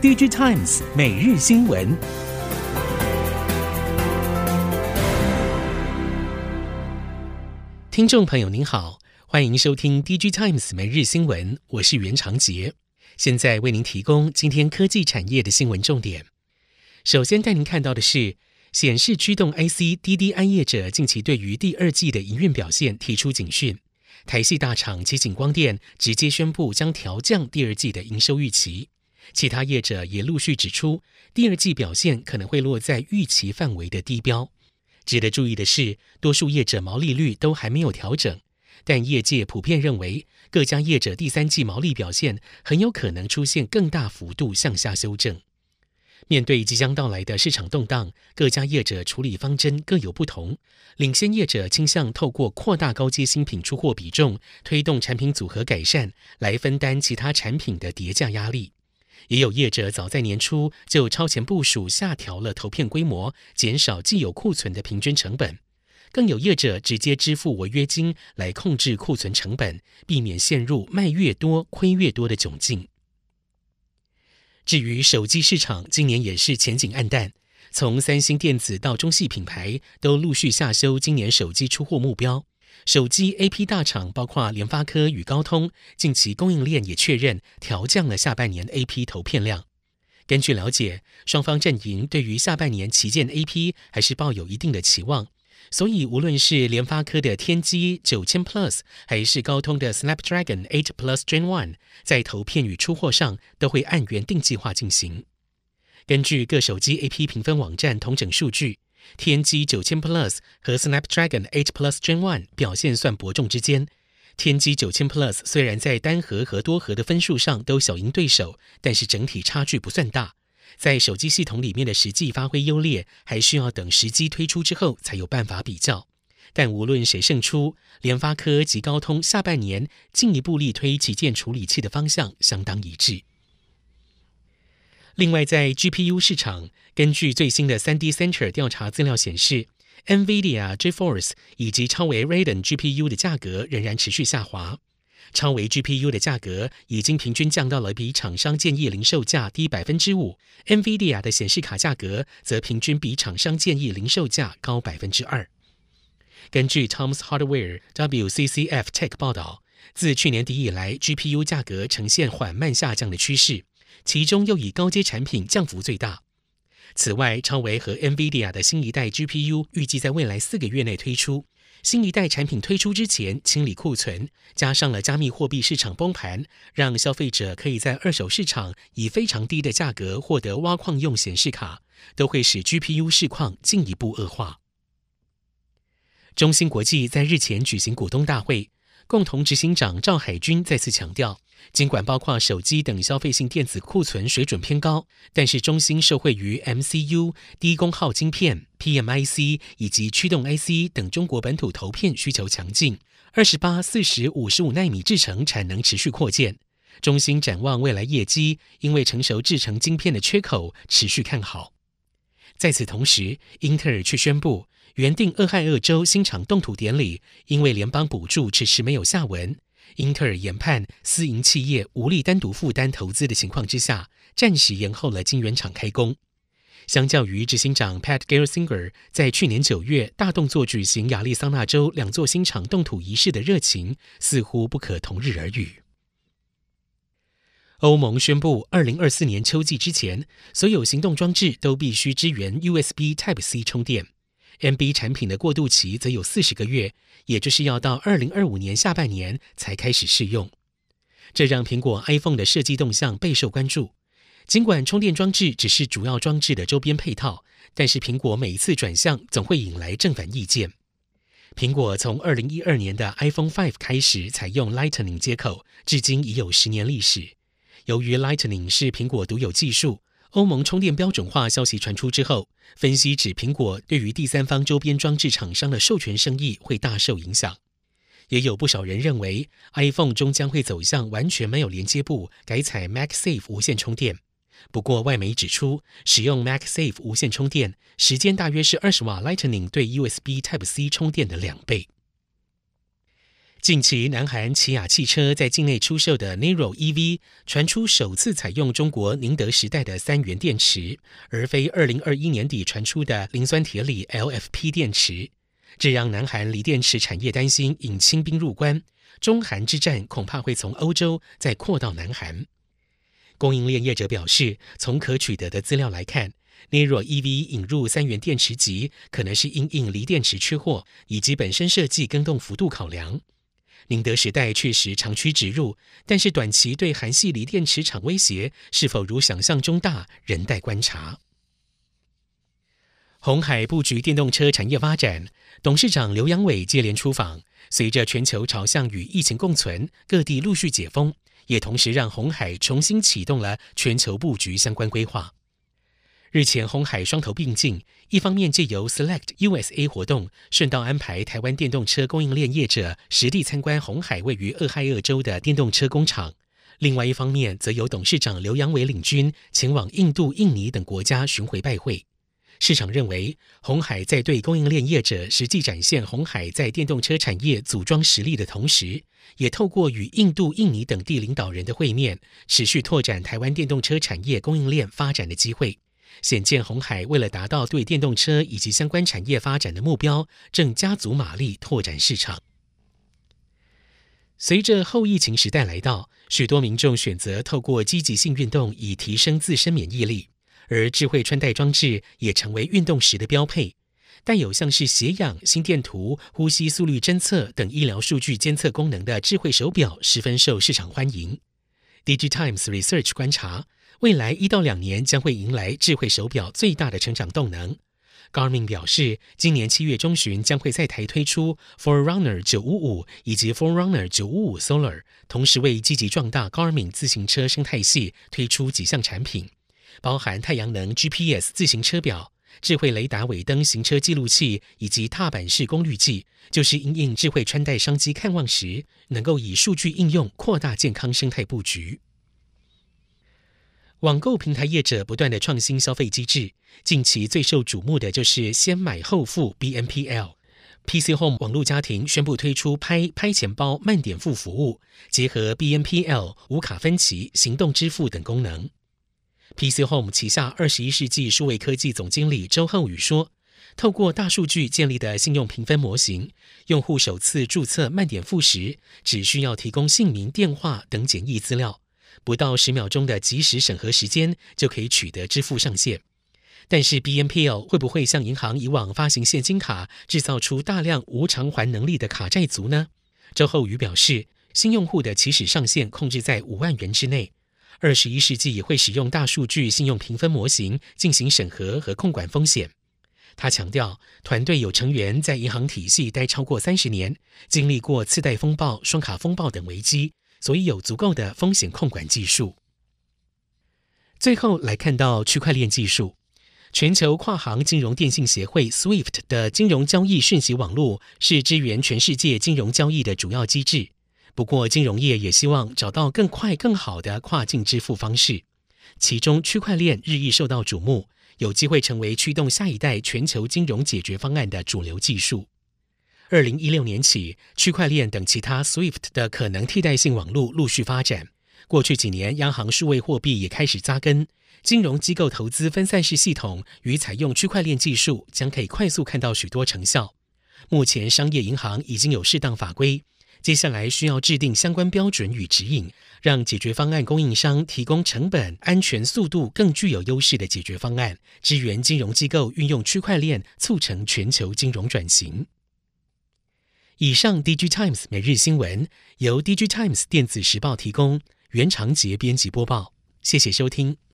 DG Times 每日新闻，听众朋友您好，欢迎收听 DG Times 每日新闻，我是袁长杰，现在为您提供今天科技产业的新闻重点。首先带您看到的是，显示驱动 IC 滴滴安业者近期对于第二季的营运表现提出警讯。台系大厂奇景光电直接宣布将调降第二季的营收预期，其他业者也陆续指出，第二季表现可能会落在预期范围的低标。值得注意的是，多数业者毛利率都还没有调整，但业界普遍认为，各家业者第三季毛利表现很有可能出现更大幅度向下修正。面对即将到来的市场动荡，各家业者处理方针各有不同。领先业者倾向透过扩大高阶新品出货比重，推动产品组合改善，来分担其他产品的叠价压力。也有业者早在年初就超前部署，下调了投片规模，减少既有库存的平均成本。更有业者直接支付违约金来控制库存成本，避免陷入卖越多亏越多的窘境。至于手机市场，今年也是前景黯淡。从三星电子到中系品牌，都陆续下修今年手机出货目标。手机 AP 大厂包括联发科与高通，近期供应链也确认调降了下半年 AP 投片量。根据了解，双方阵营对于下半年旗舰 AP 还是抱有一定的期望。所以，无论是联发科的天玑九千 Plus，还是高通的 Snapdragon 8 Plus Gen One，在投片与出货上都会按原定计划进行。根据各手机 AP 评分网站统整数据，天玑九千 Plus 和 Snapdragon 8 Plus Gen One 表现算伯仲之间。天玑九千 Plus 虽然在单核和多核的分数上都小赢对手，但是整体差距不算大。在手机系统里面的实际发挥优劣，还需要等时机推出之后才有办法比较。但无论谁胜出，联发科及高通下半年进一步力推旗舰处理器的方向相当一致。另外，在 GPU 市场，根据最新的 3D Center 调查资料显示，NVIDIA GeForce 以及超微 Radeon GPU 的价格仍然持续下滑。超微 GPU 的价格已经平均降到了比厂商建议零售价低百分之五，NVIDIA 的显示卡价格则平均比厂商建议零售价高百分之二。根据 Tom's Hardware WCCF Tech 报道，自去年底以来，GPU 价格呈现缓慢下降的趋势，其中又以高阶产品降幅最大。此外，超维和 NVIDIA 的新一代 GPU 预计在未来四个月内推出。新一代产品推出之前清理库存，加上了加密货币市场崩盘，让消费者可以在二手市场以非常低的价格获得挖矿用显示卡，都会使 GPU 市况进一步恶化。中芯国际在日前举行股东大会，共同执行长赵海军再次强调。尽管包括手机等消费性电子库存水准偏高，但是中芯受惠于 MCU、低功耗晶片、PMIC 以及驱动 IC 等中国本土投片需求强劲，二十八、四十、五十五纳米制程产能持续扩建。中芯展望未来业绩，因为成熟制程晶片的缺口持续看好。在此同时，英特尔却宣布，原定俄亥俄州新厂动土典礼，因为联邦补助迟迟没有下文。英特尔研判私营企业无力单独负担投资的情况之下，暂时延后了晶圆厂开工。相较于执行长 Pat Gelsinger 在去年九月大动作举行亚利桑那州两座新厂动土仪式的热情，似乎不可同日而语。欧盟宣布，二零二四年秋季之前，所有行动装置都必须支援 USB Type-C 充电。NB 产品的过渡期则有四十个月，也就是要到二零二五年下半年才开始试用。这让苹果 iPhone 的设计动向备受关注。尽管充电装置只是主要装置的周边配套，但是苹果每一次转向总会引来正反意见。苹果从二零一二年的 iPhone Five 开始采用 Lightning 接口，至今已有十年历史。由于 Lightning 是苹果独有技术。欧盟充电标准化消息传出之后，分析指苹果对于第三方周边装置厂商的授权生意会大受影响。也有不少人认为，iPhone 终将会走向完全没有连接部，改采 MagSafe 无线充电。不过，外媒指出，使用 MagSafe 无线充电时间大约是二十瓦 Lightning 对 USB Type-C 充电的两倍。近期，南韩起亚汽车在境内出售的 Niro EV 传出首次采用中国宁德时代的三元电池，而非二零二一年底传出的磷酸铁锂 LFP 电池，这让南韩锂电池产业担心引清兵入关，中韩之战恐怕会从欧洲再扩到南韩。供应链业者表示，从可取得的资料来看，Niro EV 引入三元电池级，可能是因应锂电池缺货以及本身设计更动幅度考量。宁德时代确实长驱直入，但是短期对韩系锂电池厂威胁是否如想象中大，仍待观察。鸿海布局电动车产业发展，董事长刘扬伟接连出访，随着全球朝向与疫情共存，各地陆续解封，也同时让鸿海重新启动了全球布局相关规划。日前，鸿海双头并进，一方面借由 Select USA 活动，顺道安排台湾电动车供应链业者实地参观鸿海位于俄亥俄州的电动车工厂；另外一方面，则由董事长刘扬伟领军前往印度、印尼等国家巡回拜会。市场认为，鸿海在对供应链业者实际展现鸿海在电动车产业组装实力的同时，也透过与印度、印尼等地领导人的会面，持续拓展台湾电动车产业供应链发展的机会。显见鸿海为了达到对电动车以及相关产业发展的目标，正加足马力拓展市场。随着后疫情时代来到，许多民众选择透过积极性运动以提升自身免疫力，而智慧穿戴装置也成为运动时的标配。带有像是血氧、心电图、呼吸速率侦测等医疗数据监测功能的智慧手表，十分受市场欢迎。DigiTimes Research 观察。未来一到两年将会迎来智慧手表最大的成长动能。Garmin 表示，今年七月中旬将会在台推出 Forerunner 九五五以及 Forerunner 九五五 Solar，同时为积极壮大 Garmin 自行车生态系推出几项产品，包含太阳能 GPS 自行车表、智慧雷达尾灯行车记录器以及踏板式功率计，就是因应智慧穿戴商机看望时，能够以数据应用扩大健康生态布局。网购平台业者不断的创新消费机制，近期最受瞩目的就是先买后付 BNPL。PC Home 网络家庭宣布推出拍拍钱包慢点付服务，结合 BNPL 无卡分期、行动支付等功能。PC Home 旗下二十一世纪数位科技总经理周厚宇说：“透过大数据建立的信用评分模型，用户首次注册慢点付时，只需要提供姓名、电话等简易资料。”不到十秒钟的即时审核时间就可以取得支付上限，但是 BNPL 会不会像银行以往发行现金卡，制造出大量无偿还能力的卡债族呢？周厚宇表示，新用户的起始上限控制在五万元之内。二十一世纪也会使用大数据信用评分模型进行审核和控管风险。他强调，团队有成员在银行体系待超过三十年，经历过次贷风暴、双卡风暴等危机。所以有足够的风险控管技术。最后来看到区块链技术，全球跨行金融电信协会 SWIFT 的金融交易讯息网络是支援全世界金融交易的主要机制。不过，金融业也希望找到更快、更好的跨境支付方式，其中区块链日益受到瞩目，有机会成为驱动下一代全球金融解决方案的主流技术。二零一六年起，区块链等其他 SWIFT 的可能替代性网络陆续发展。过去几年，央行数位货币也开始扎根，金融机构投资分散式系统与采用区块链技术，将可以快速看到许多成效。目前，商业银行已经有适当法规，接下来需要制定相关标准与指引，让解决方案供应商提供成本、安全、速度更具有优势的解决方案，支援金融机构运用区块链，促成全球金融转型。以上，DG Times 每日新闻由 DG Times 电子时报提供，袁长杰编辑播报，谢谢收听。